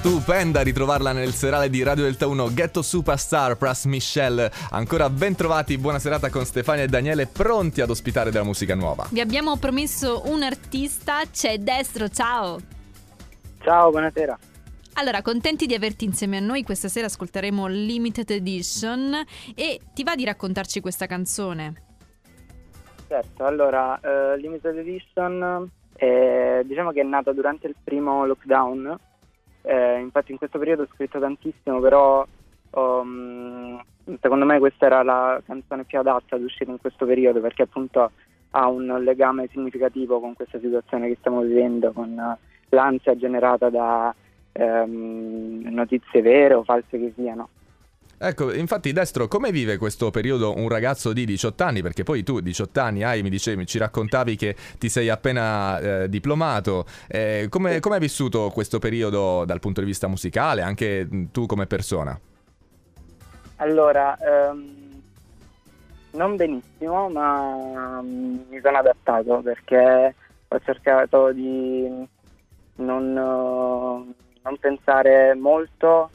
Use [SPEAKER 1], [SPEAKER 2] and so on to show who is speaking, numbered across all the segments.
[SPEAKER 1] stupenda ritrovarla nel serale di Radio Delta 1 Ghetto Superstar Pras Michelle. Ancora ben trovati, buona serata con Stefania e Daniele pronti ad ospitare della musica nuova.
[SPEAKER 2] Vi abbiamo promesso un artista, c'è Destro, ciao!
[SPEAKER 3] Ciao, buonasera.
[SPEAKER 2] Allora, contenti di averti insieme a noi, questa sera ascolteremo Limited Edition e ti va di raccontarci questa canzone?
[SPEAKER 3] Certo, allora, uh, Limited Edition eh, diciamo che è nata durante il primo lockdown eh, infatti in questo periodo ho scritto tantissimo, però um, secondo me questa era la canzone più adatta ad uscire in questo periodo perché appunto ha un legame significativo con questa situazione che stiamo vivendo, con l'ansia generata da um, notizie vere o false che siano.
[SPEAKER 1] Ecco, infatti Destro, come vive questo periodo un ragazzo di 18 anni? Perché poi tu 18 anni hai, mi dicevi, ci raccontavi che ti sei appena eh, diplomato. Eh, come, come hai vissuto questo periodo dal punto di vista musicale, anche tu come persona?
[SPEAKER 3] Allora, um, non benissimo, ma um, mi sono adattato perché ho cercato di non, non pensare molto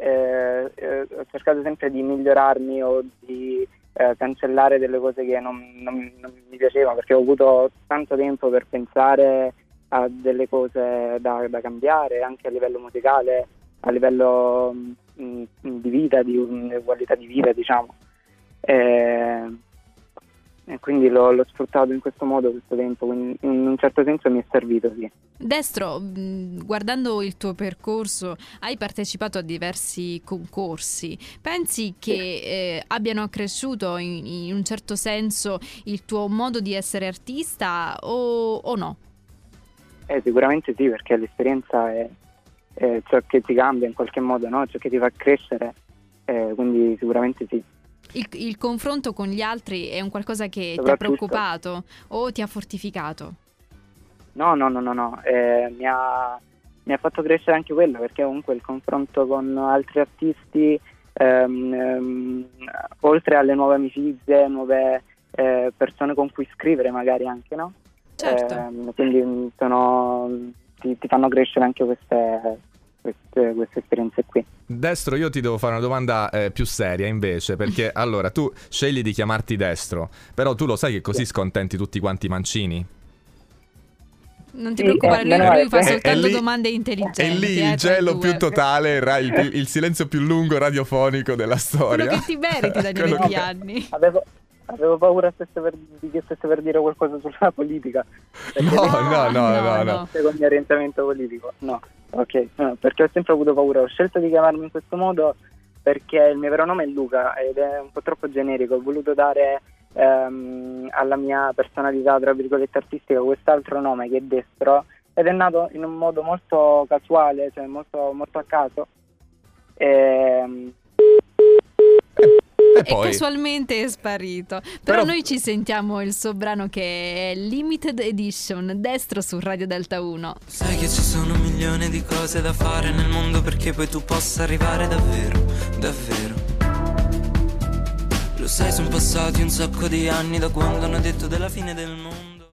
[SPEAKER 3] eh, eh, ho cercato sempre di migliorarmi o di eh, cancellare delle cose che non, non, non, mi piacevano perché ho avuto tanto tempo per pensare a delle cose da, da cambiare anche a livello musicale, a livello mh, mm, di vita, di, qualità di vita diciamo. Eh, e quindi l'ho, l'ho, sfruttato in questo modo questo tempo, quindi in un certo senso mi è servito, sì.
[SPEAKER 2] Destro, guardando il tuo percorso, hai partecipato a diversi concorsi, pensi che eh, abbiano accresciuto in, in, un certo senso il tuo modo di essere artista o, o no?
[SPEAKER 3] Eh, sicuramente sì, perché l'esperienza è, è, ciò che ti cambia in qualche modo, no? ciò che ti fa crescere, eh, quindi sicuramente sì.
[SPEAKER 2] Il, il, confronto con gli altri è un qualcosa che ti ha preoccupato o ti ha fortificato?
[SPEAKER 3] No, no, no, no, no. Eh, mi, ha, mi, ha, fatto crescere anche quello perché comunque il confronto con altri artisti, ehm, ehm, oltre alle nuove amicizie, nuove eh, persone con cui scrivere magari anche, no?
[SPEAKER 2] Certo. Eh,
[SPEAKER 3] quindi sono, ti, ti fanno crescere anche queste, queste, queste, esperienze qui.
[SPEAKER 1] Destro, io ti devo fare una domanda eh, più seria invece, perché allora tu scegli di chiamarti Destro, però tu lo sai che così scontenti tutti quanti i mancini?
[SPEAKER 2] Non ti preoccupare, lui, lui fa soltanto lì, domande intelligenti.
[SPEAKER 1] E lì
[SPEAKER 2] eh,
[SPEAKER 1] il gelo più totale, il, il, silenzio più lungo radiofonico della storia.
[SPEAKER 2] Quello che ti meriti da negli anni.
[SPEAKER 3] Avevo, avevo paura stesse per, che stesse per dire qualcosa sulla politica.
[SPEAKER 1] No, no, no, no, no, no.
[SPEAKER 3] Con il mio orientamento politico, no. Ok, perché ho sempre avuto paura. Ho scelto di chiamarmi in questo modo perché il mio vero nome è Luca ed è un po' troppo generico. Ho voluto dare ehm, alla mia personalità, tra virgolette, artistica quest'altro nome che è Destro ed è nato in un modo molto casuale, cioè molto, molto a caso. E, ehm,
[SPEAKER 2] e, poi... casualmente è sparito. Però, Però, noi ci sentiamo il suo brano che è Limited Edition, destro su Radio Delta 1.
[SPEAKER 4] Sai che ci sono milioni di cose da fare nel mondo perché poi tu possa arrivare davvero, davvero. Lo sai, sono passati un sacco di anni da quando hanno detto della fine del mondo.